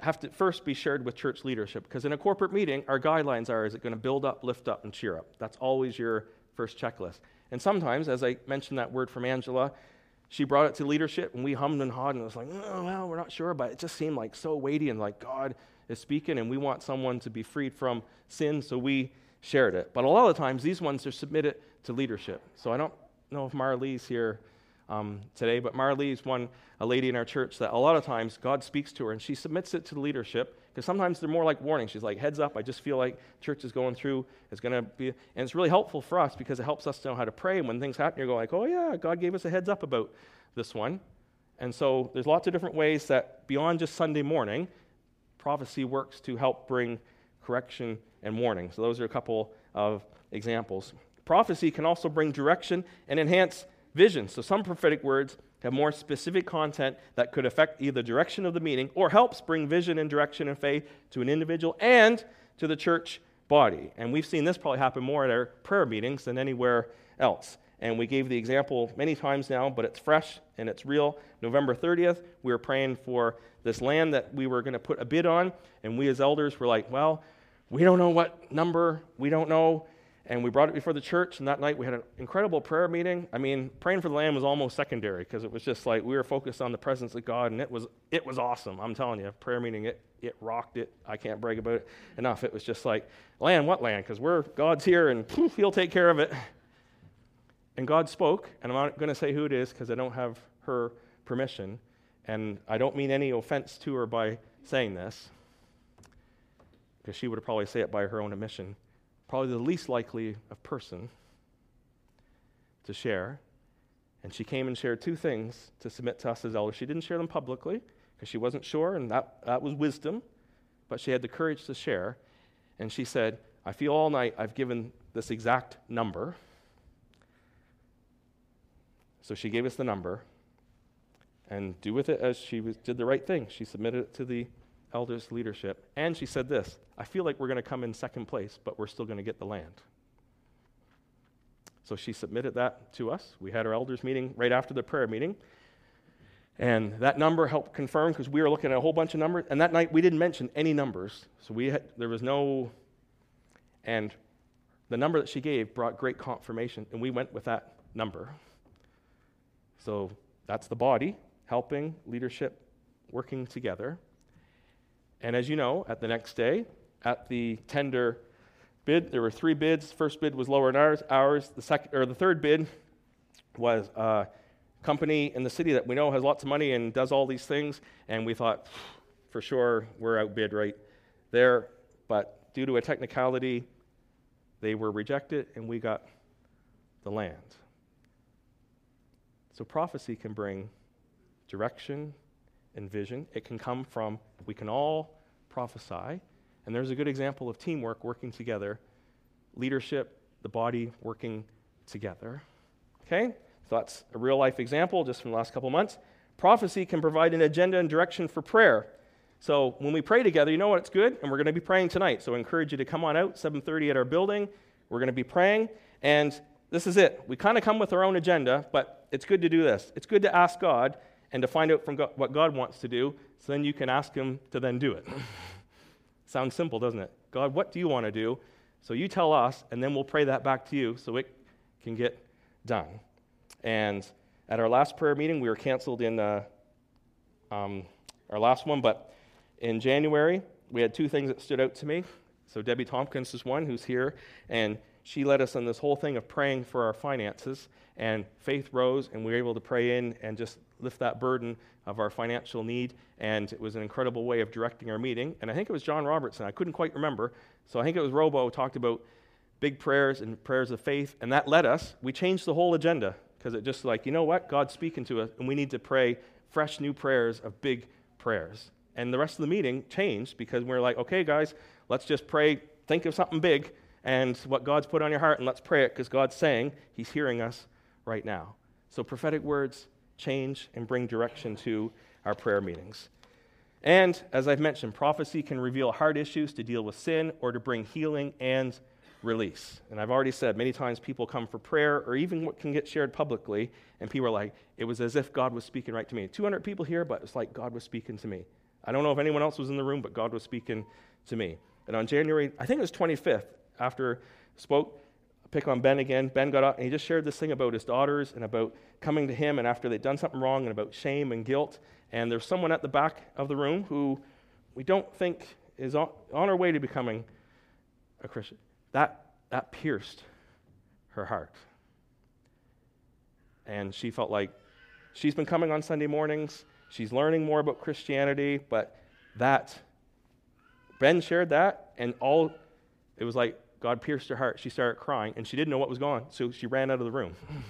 have to first be shared with church leadership because in a corporate meeting, our guidelines are is it going to build up, lift up, and cheer up? That's always your first checklist. And sometimes, as I mentioned that word from Angela, she brought it to leadership and we hummed and hawed and it was like, oh, well, we're not sure, but it just seemed like so weighty and like God is speaking and we want someone to be freed from sin, so we shared it. But a lot of times, these ones are submitted to leadership. So I don't know if Marlee's here um, today, but Marlee's one, a lady in our church that a lot of times God speaks to her and she submits it to the leadership because sometimes they're more like warnings. She's like, heads up, I just feel like church is going through, it's going to be, and it's really helpful for us because it helps us to know how to pray. And when things happen, you're going like, oh yeah, God gave us a heads up about this one. And so there's lots of different ways that beyond just Sunday morning, prophecy works to help bring correction and warning. So those are a couple of examples. Prophecy can also bring direction and enhance vision. So some prophetic words have more specific content that could affect either direction of the meeting or helps bring vision and direction and faith to an individual and to the church body. And we've seen this probably happen more at our prayer meetings than anywhere else. And we gave the example many times now, but it's fresh and it's real. November 30th, we were praying for this land that we were going to put a bid on. And we as elders were like, well, we don't know what number, we don't know. And we brought it before the church and that night we had an incredible prayer meeting. I mean praying for the land was almost secondary because it was just like we were focused on the presence of god and it was it was awesome i'm telling you. Prayer meeting it it rocked it. I can't brag about it enough. It was just like land what land? Because we're god's here and poof, he'll take care of it. And god spoke and i'm not going to say who it is because i don't have her permission. And i don't mean any offense to her by saying this because she would probably say it by her own admission probably the least likely of person to share. And she came and shared two things to submit to us as elders. She didn't share them publicly because she wasn't sure, and that, that was wisdom, but she had the courage to share. And she said, I feel all night I've given this exact number. So she gave us the number, and do with it as she was, did the right thing. She submitted it to the elders' leadership. And she said this I feel like we're going to come in second place, but we're still going to get the land. So she submitted that to us. We had our elders meeting right after the prayer meeting. And that number helped confirm because we were looking at a whole bunch of numbers. And that night we didn't mention any numbers. So we had, there was no, and the number that she gave brought great confirmation. And we went with that number. So that's the body helping leadership working together. And as you know, at the next day, at the tender bid, there were three bids. First bid was lower than ours. Ours, the second or the third bid was a company in the city that we know has lots of money and does all these things. And we thought, for sure, we're outbid right there. But due to a technicality, they were rejected, and we got the land. So prophecy can bring direction and vision. It can come from, we can all prophesy. And there's a good example of teamwork working together, leadership, the body working together. Okay? So that's a real life example just from the last couple months. Prophecy can provide an agenda and direction for prayer. So when we pray together, you know what? It's good, and we're going to be praying tonight. So I encourage you to come on out, 7:30 at our building. We're going to be praying, and this is it. We kind of come with our own agenda, but it's good to do this. It's good to ask God and to find out from God what God wants to do, so then you can ask Him to then do it. Sounds simple, doesn't it? God, what do you want to do? So you tell us, and then we'll pray that back to you so it can get done. And at our last prayer meeting, we were canceled in uh, um, our last one, but in January, we had two things that stood out to me. So Debbie Tompkins is one who's here, and she led us on this whole thing of praying for our finances. And faith rose, and we were able to pray in and just lift that burden of our financial need. And it was an incredible way of directing our meeting. And I think it was John Robertson. I couldn't quite remember. So I think it was Robo talked about big prayers and prayers of faith. And that led us, we changed the whole agenda because it just like, you know what? God's speaking to us, and we need to pray fresh new prayers of big prayers. And the rest of the meeting changed because we we're like, okay, guys, let's just pray, think of something big and what God's put on your heart, and let's pray it because God's saying He's hearing us right now. So prophetic words, change and bring direction to our prayer meetings. And as I've mentioned, prophecy can reveal hard issues to deal with sin or to bring healing and release. And I've already said many times people come for prayer or even what can get shared publicly, and people are like, it was as if God was speaking right to me. 200 people here, but it's like God was speaking to me. I don't know if anyone else was in the room, but God was speaking to me. And on January, I think it was 25th, after spoke, pick on Ben again. Ben got up and he just shared this thing about his daughters and about coming to him and after they'd done something wrong and about shame and guilt. And there's someone at the back of the room who we don't think is on, on her way to becoming a Christian. That, that pierced her heart. And she felt like she's been coming on Sunday mornings, she's learning more about Christianity, but that, Ben shared that, and all, it was like God pierced her heart. She started crying, and she didn't know what was going on, so she ran out of the room.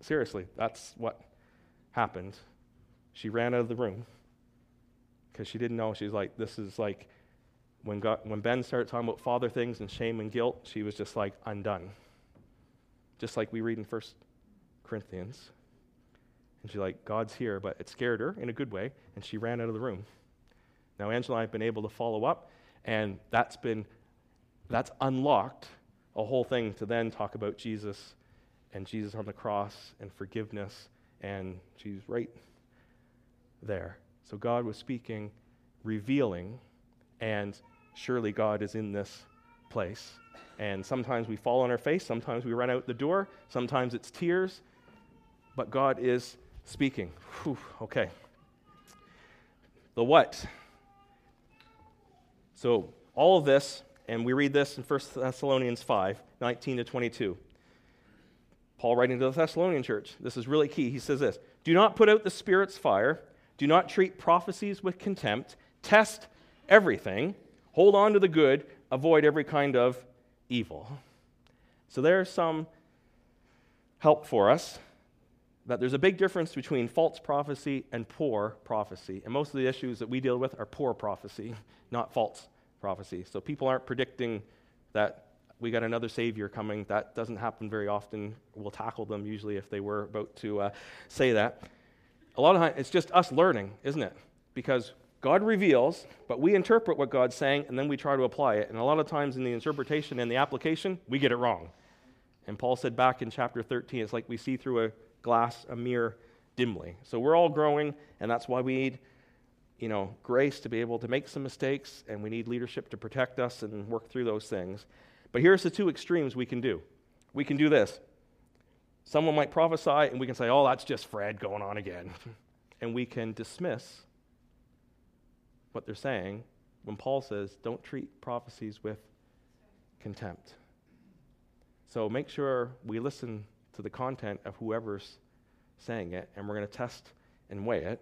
Seriously, that's what happened. She ran out of the room because she didn't know. She's like, this is like, when, God, when Ben started talking about father things and shame and guilt, she was just like undone. Just like we read in 1 Corinthians. And she's like, God's here, but it scared her in a good way, and she ran out of the room. Now, Angela and I have been able to follow up, and that's been, that's unlocked a whole thing to then talk about Jesus and Jesus on the cross and forgiveness, and she's right there. So God was speaking, revealing, and surely God is in this place. And sometimes we fall on our face, sometimes we run out the door, sometimes it's tears, but God is speaking. Whew, okay. The what? So, all of this, and we read this in 1 Thessalonians 5 19 to 22. Paul writing to the Thessalonian church. This is really key. He says this Do not put out the Spirit's fire, do not treat prophecies with contempt, test everything, hold on to the good, avoid every kind of evil. So, there's some help for us that there's a big difference between false prophecy and poor prophecy. And most of the issues that we deal with are poor prophecy, not false prophecy. So people aren't predicting that we got another Savior coming. That doesn't happen very often. We'll tackle them usually if they were about to uh, say that. A lot of times it's just us learning, isn't it? Because God reveals, but we interpret what God's saying and then we try to apply it. And a lot of times in the interpretation and the application, we get it wrong. And Paul said back in chapter 13, it's like we see through a glass, a mirror dimly. So we're all growing, and that's why we need, you know, grace to be able to make some mistakes, and we need leadership to protect us and work through those things. But here's the two extremes we can do. We can do this. Someone might prophesy, and we can say, oh, that's just Fred going on again. and we can dismiss what they're saying when Paul says, don't treat prophecies with contempt. So make sure we listen to the content of whoever's saying it, and we're going to test and weigh it.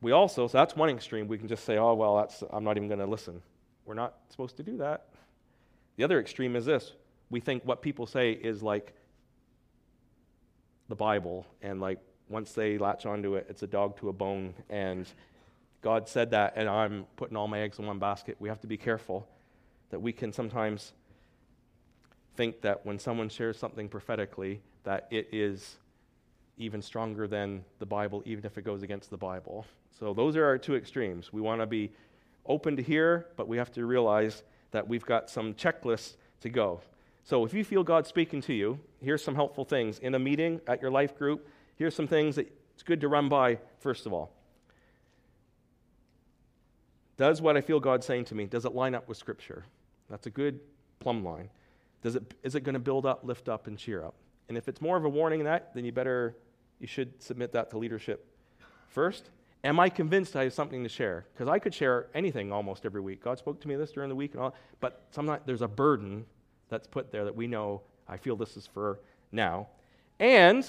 We also, so that's one extreme, we can just say, oh, well, that's, I'm not even going to listen. We're not supposed to do that. The other extreme is this we think what people say is like the Bible, and like once they latch onto it, it's a dog to a bone, and God said that, and I'm putting all my eggs in one basket. We have to be careful that we can sometimes think that when someone shares something prophetically, that it is even stronger than the Bible, even if it goes against the Bible. So those are our two extremes. We want to be open to hear, but we have to realize that we've got some checklists to go. So if you feel God speaking to you, here's some helpful things. In a meeting, at your life group, here's some things that it's good to run by, first of all. Does what I feel God saying to me, does it line up with Scripture? That's a good plumb line. Does it, is it going to build up, lift up, and cheer up? And if it's more of a warning than that, then you better, you should submit that to leadership first. Am I convinced I have something to share? Because I could share anything almost every week. God spoke to me this during the week and all, but sometimes there's a burden that's put there that we know I feel this is for now. And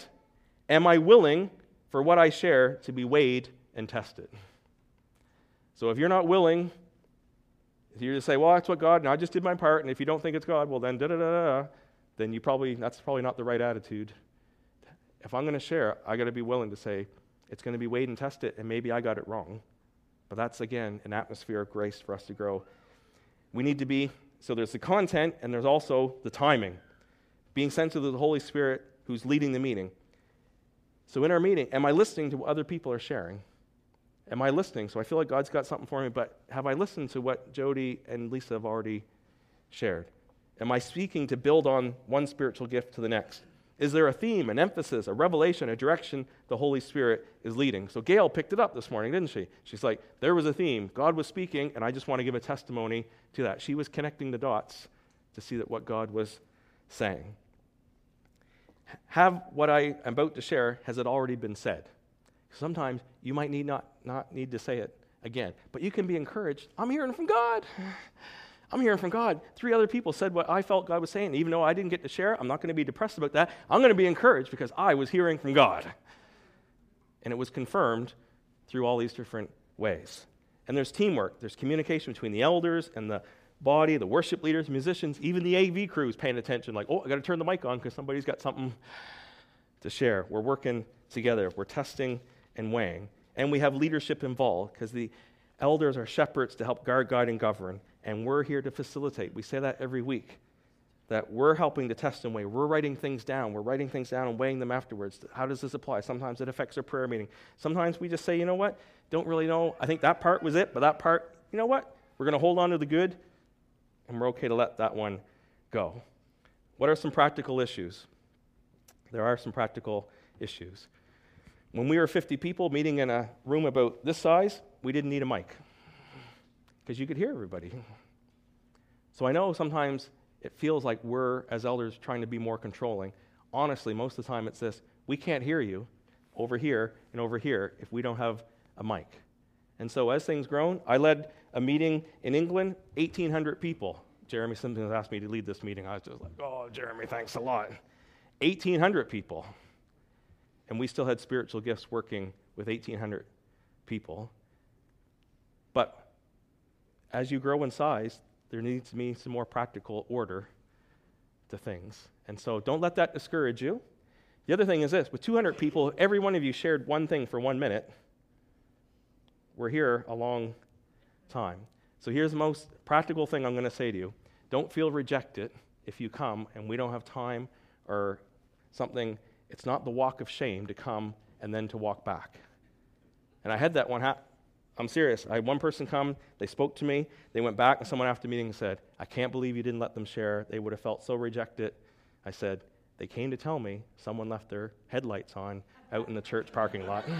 am I willing for what I share to be weighed and tested? So if you're not willing you just say, well, that's what God, and I just did my part, and if you don't think it's God, well, then da da da da, then you probably, that's probably not the right attitude. If I'm going to share, I got to be willing to say, it's going to be weighed and tested, and maybe I got it wrong. But that's, again, an atmosphere of grace for us to grow. We need to be, so there's the content, and there's also the timing. Being sensitive to the Holy Spirit who's leading the meeting. So in our meeting, am I listening to what other people are sharing? Am I listening? So I feel like God's got something for me, but have I listened to what Jody and Lisa have already shared? Am I speaking to build on one spiritual gift to the next? Is there a theme, an emphasis, a revelation, a direction the Holy Spirit is leading? So Gail picked it up this morning, didn't she? She's like, there was a theme. God was speaking, and I just want to give a testimony to that. She was connecting the dots to see that what God was saying. Have what I am about to share, has it already been said? Sometimes you might need not, not need to say it again, but you can be encouraged. I'm hearing from God. I'm hearing from God. Three other people said what I felt God was saying. Even though I didn't get to share, I'm not going to be depressed about that. I'm going to be encouraged because I was hearing from God. And it was confirmed through all these different ways. And there's teamwork, there's communication between the elders and the body, the worship leaders, musicians, even the AV crew crews paying attention, like, oh, I got to turn the mic on because somebody's got something to share. We're working together, we're testing and weighing. And we have leadership involved because the elders are shepherds to help guard, guide, and govern. And we're here to facilitate. We say that every week that we're helping to test and weigh. We're writing things down. We're writing things down and weighing them afterwards. How does this apply? Sometimes it affects our prayer meeting. Sometimes we just say, you know what? Don't really know. I think that part was it, but that part, you know what? We're going to hold on to the good, and we're okay to let that one go. What are some practical issues? There are some practical issues. When we were 50 people meeting in a room about this size, we didn't need a mic because you could hear everybody. So I know sometimes it feels like we're, as elders, trying to be more controlling. Honestly, most of the time it's this we can't hear you over here and over here if we don't have a mic. And so as things grown, I led a meeting in England, 1,800 people. Jeremy Simpson asked me to lead this meeting. I was just like, oh, Jeremy, thanks a lot. 1,800 people. And we still had spiritual gifts working with 1,800 people. But as you grow in size, there needs to be some more practical order to things. And so don't let that discourage you. The other thing is this with 200 people, every one of you shared one thing for one minute. We're here a long time. So here's the most practical thing I'm going to say to you don't feel rejected if you come and we don't have time or something. It's not the walk of shame to come and then to walk back. And I had that one happen I'm serious. I had one person come, they spoke to me, they went back, and someone after the meeting said, I can't believe you didn't let them share. They would have felt so rejected. I said, They came to tell me someone left their headlights on out in the church parking lot.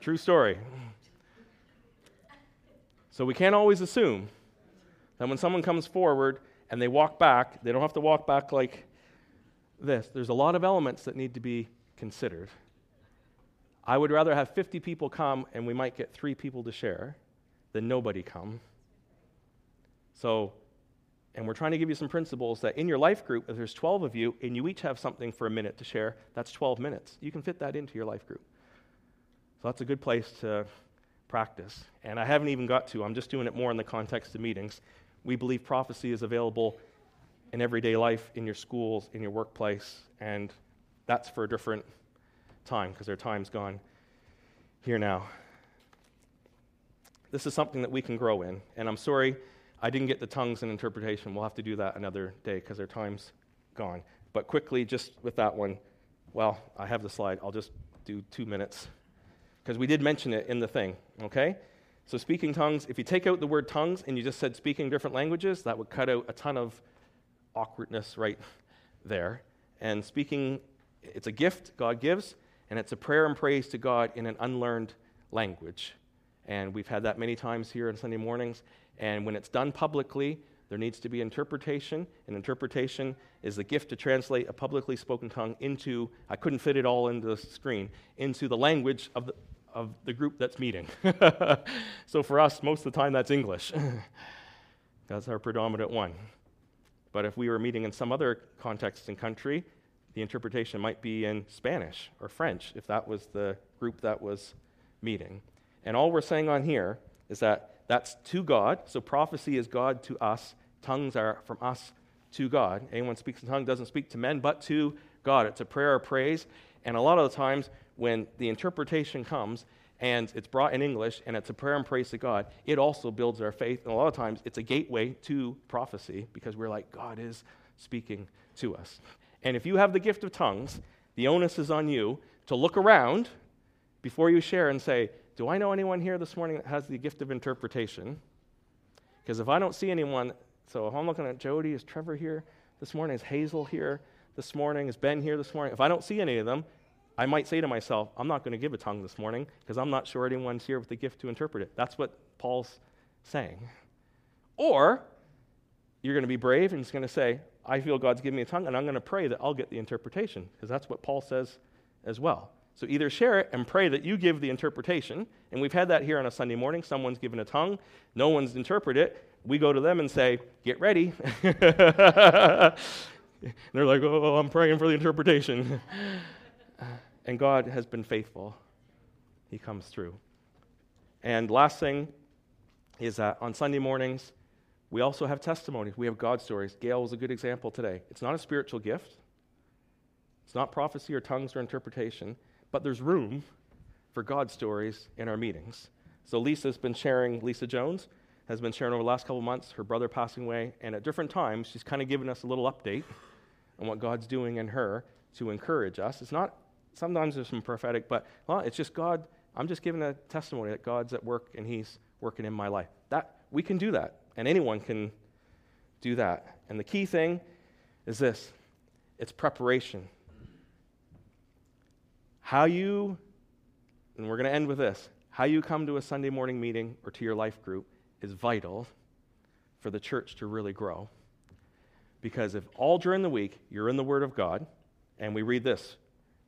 True story. So we can't always assume that when someone comes forward and they walk back, they don't have to walk back like this. There's a lot of elements that need to be considered. I would rather have 50 people come and we might get three people to share than nobody come. So, and we're trying to give you some principles that in your life group, if there's 12 of you and you each have something for a minute to share, that's 12 minutes. You can fit that into your life group. So that's a good place to practice. And I haven't even got to, I'm just doing it more in the context of meetings. We believe prophecy is available in everyday life, in your schools, in your workplace, and that's for a different time because their time's gone here now. This is something that we can grow in. And I'm sorry I didn't get the tongues and interpretation. We'll have to do that another day because their time's gone. But quickly, just with that one, well, I have the slide. I'll just do two minutes because we did mention it in the thing, okay? So, speaking tongues, if you take out the word tongues and you just said speaking different languages, that would cut out a ton of awkwardness right there. And speaking it's a gift God gives, and it's a prayer and praise to God in an unlearned language. And we've had that many times here on Sunday mornings. And when it's done publicly, there needs to be interpretation. And interpretation is the gift to translate a publicly spoken tongue into, I couldn't fit it all into the screen, into the language of the, of the group that's meeting. so for us, most of the time, that's English. that's our predominant one. But if we were meeting in some other context and country, the interpretation might be in Spanish or French if that was the group that was meeting. And all we're saying on here is that that's to God. So prophecy is God to us, tongues are from us to God. Anyone speaks in tongue doesn't speak to men, but to God. It's a prayer of praise. And a lot of the times when the interpretation comes and it's brought in English and it's a prayer and praise to God, it also builds our faith. And a lot of times it's a gateway to prophecy because we're like, God is speaking to us. And if you have the gift of tongues, the onus is on you to look around before you share and say, Do I know anyone here this morning that has the gift of interpretation? Because if I don't see anyone, so if I'm looking at Jody, is Trevor here this morning? Is Hazel here this morning? Is Ben here this morning? If I don't see any of them, I might say to myself, I'm not going to give a tongue this morning because I'm not sure anyone's here with the gift to interpret it. That's what Paul's saying. Or you're going to be brave and just going to say, I feel God's given me a tongue, and I'm going to pray that I'll get the interpretation, because that's what Paul says as well. So either share it and pray that you give the interpretation. And we've had that here on a Sunday morning. Someone's given a tongue, no one's interpreted it. We go to them and say, Get ready. and they're like, Oh, I'm praying for the interpretation. and God has been faithful. He comes through. And last thing is that on Sunday mornings, we also have testimonies. We have God stories. Gail was a good example today. It's not a spiritual gift, it's not prophecy or tongues or interpretation, but there's room for God stories in our meetings. So Lisa's been sharing, Lisa Jones has been sharing over the last couple months, her brother passing away, and at different times, she's kind of given us a little update on what God's doing in her to encourage us. It's not, sometimes there's some prophetic, but well, it's just God. I'm just giving a testimony that God's at work and He's working in my life. That we can do that, and anyone can do that. And the key thing is this: it's preparation. How you, and we're going to end with this: how you come to a Sunday morning meeting or to your life group is vital for the church to really grow. Because if all during the week you're in the Word of God, and we read this,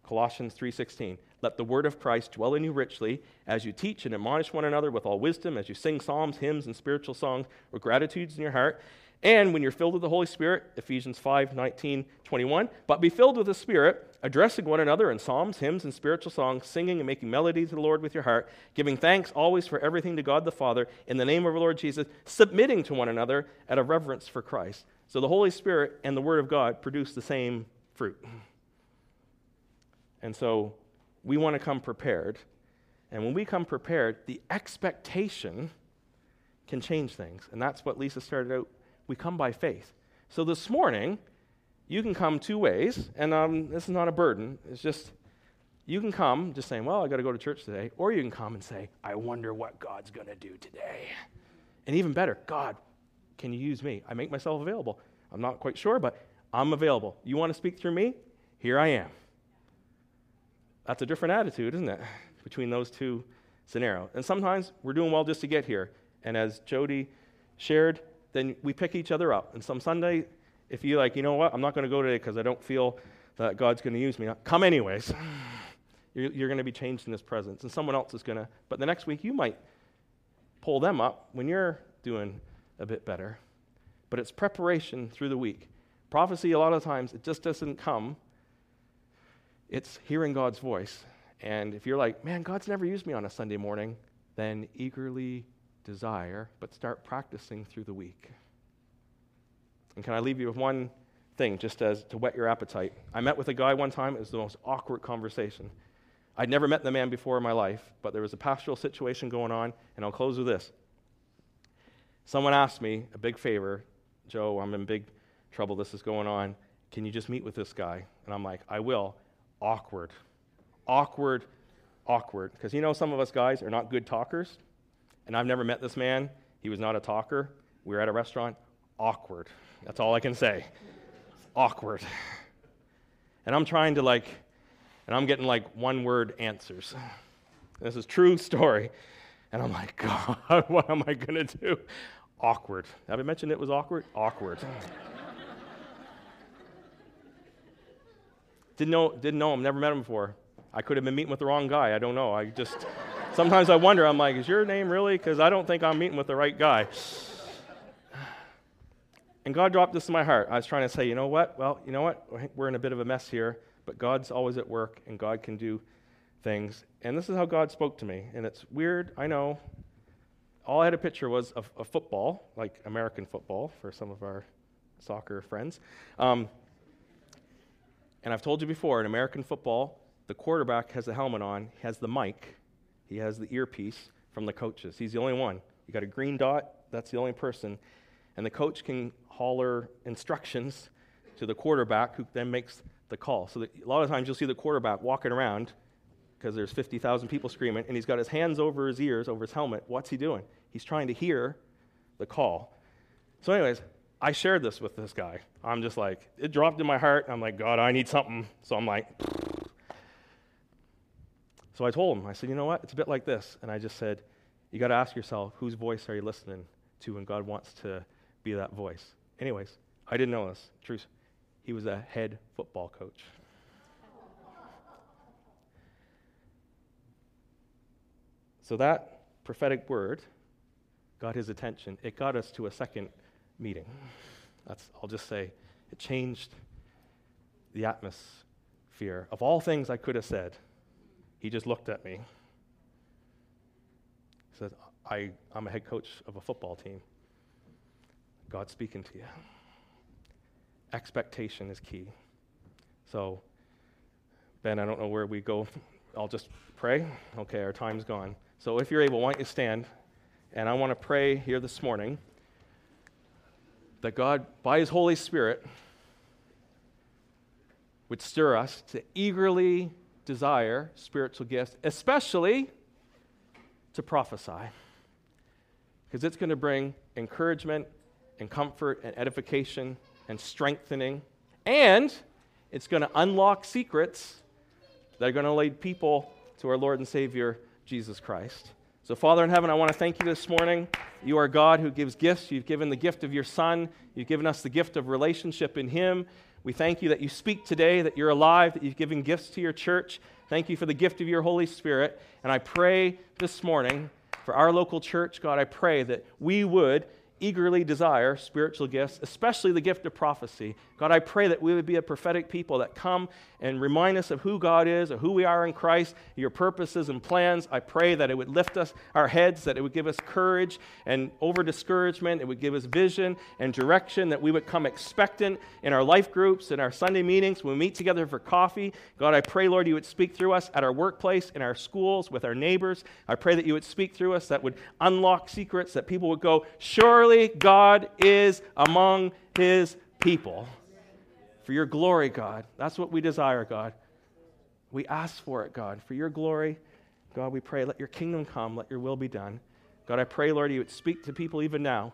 Colossians 3:16, let the word of Christ dwell in you richly as you teach and admonish one another with all wisdom, as you sing psalms, hymns, and spiritual songs with gratitudes in your heart. And when you're filled with the Holy Spirit, Ephesians 5 19, 21, but be filled with the Spirit, addressing one another in psalms, hymns, and spiritual songs, singing and making melody to the Lord with your heart, giving thanks always for everything to God the Father, in the name of our Lord Jesus, submitting to one another out of reverence for Christ. So the Holy Spirit and the Word of God produce the same fruit. And so we want to come prepared. And when we come prepared, the expectation can change things. And that's what Lisa started out. We come by faith. So this morning, you can come two ways, and um, this is not a burden. It's just you can come just saying, Well, I got to go to church today. Or you can come and say, I wonder what God's going to do today. And even better, God, can you use me? I make myself available. I'm not quite sure, but I'm available. You want to speak through me? Here I am. That's a different attitude, isn't it, between those two scenarios? And sometimes we're doing well just to get here. And as Jody shared, then we pick each other up. And some Sunday, if you're like, you know what, I'm not going to go today because I don't feel that God's going to use me, come anyways. You're, you're going to be changed in His presence. And someone else is going to, but the next week you might pull them up when you're doing a bit better. But it's preparation through the week. Prophecy, a lot of times, it just doesn't come it's hearing God's voice. And if you're like, man, God's never used me on a Sunday morning, then eagerly desire, but start practicing through the week. And can I leave you with one thing just as to whet your appetite? I met with a guy one time, it was the most awkward conversation. I'd never met the man before in my life, but there was a pastoral situation going on, and I'll close with this. Someone asked me a big favor, Joe, I'm in big trouble, this is going on. Can you just meet with this guy? And I'm like, I will awkward. Awkward, awkward. Because you know, some of us guys are not good talkers. And I've never met this man. He was not a talker. We were at a restaurant. Awkward. That's all I can say. awkward. And I'm trying to like, and I'm getting like one word answers. This is true story. And I'm like, God, what am I going to do? Awkward. Have I mentioned it was awkward? Awkward. Didn't know, didn't know him, never met him before. I could have been meeting with the wrong guy. I don't know. I just, sometimes I wonder, I'm like, is your name really? Because I don't think I'm meeting with the right guy. And God dropped this in my heart. I was trying to say, you know what? Well, you know what? We're in a bit of a mess here, but God's always at work and God can do things. And this is how God spoke to me. And it's weird, I know. All I had a picture was of, a football, like American football for some of our soccer friends. Um, and I've told you before, in American football, the quarterback has the helmet on, he has the mic, he has the earpiece from the coaches. He's the only one. You got a green dot, that's the only person. And the coach can holler instructions to the quarterback who then makes the call. So a lot of times you'll see the quarterback walking around because there's 50,000 people screaming, and he's got his hands over his ears, over his helmet. What's he doing? He's trying to hear the call. So, anyways, I shared this with this guy. I'm just like, it dropped in my heart. I'm like, God, I need something. So I'm like, so I told him, I said, you know what? It's a bit like this. And I just said, you got to ask yourself, whose voice are you listening to when God wants to be that voice? Anyways, I didn't know this. Truth. He was a head football coach. So that prophetic word got his attention. It got us to a second meeting. That's, I'll just say, it changed the atmosphere. Of all things I could have said, he just looked at me. He said, I, I'm a head coach of a football team. God's speaking to you. Expectation is key. So, Ben, I don't know where we go. I'll just pray. Okay, our time's gone. So, if you're able, why don't you stand? And I want to pray here this morning that God, by His Holy Spirit, would stir us to eagerly desire spiritual gifts, especially to prophesy. Because it's going to bring encouragement and comfort and edification and strengthening. And it's going to unlock secrets that are going to lead people to our Lord and Savior, Jesus Christ. So, Father in heaven, I want to thank you this morning. You are God who gives gifts. You've given the gift of your Son, you've given us the gift of relationship in Him. We thank you that you speak today, that you're alive, that you've given gifts to your church. Thank you for the gift of your Holy Spirit. And I pray this morning for our local church, God, I pray that we would eagerly desire spiritual gifts, especially the gift of prophecy. God, I pray that we would be a prophetic people that come and remind us of who God is, of who we are in Christ, your purposes and plans. I pray that it would lift us, our heads, that it would give us courage and over discouragement. It would give us vision and direction, that we would come expectant in our life groups, in our Sunday meetings, when we meet together for coffee. God, I pray, Lord, you would speak through us at our workplace, in our schools, with our neighbors. I pray that you would speak through us, that would unlock secrets, that people would go, Surely God is among his people for your glory, God. That's what we desire, God. We ask for it, God. For your glory, God, we pray, let your kingdom come, let your will be done. God, I pray, Lord, you would speak to people even now.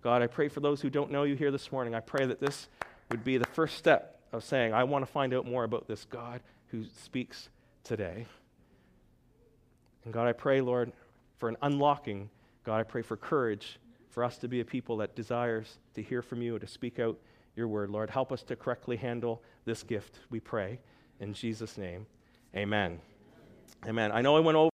God, I pray for those who don't know you here this morning. I pray that this would be the first step of saying, I want to find out more about this God who speaks today. And God, I pray, Lord, for an unlocking. God, I pray for courage for us to be a people that desires to hear from you, or to speak out your word. Lord, help us to correctly handle this gift, we pray. In Jesus' name, amen. Amen. I know I went over.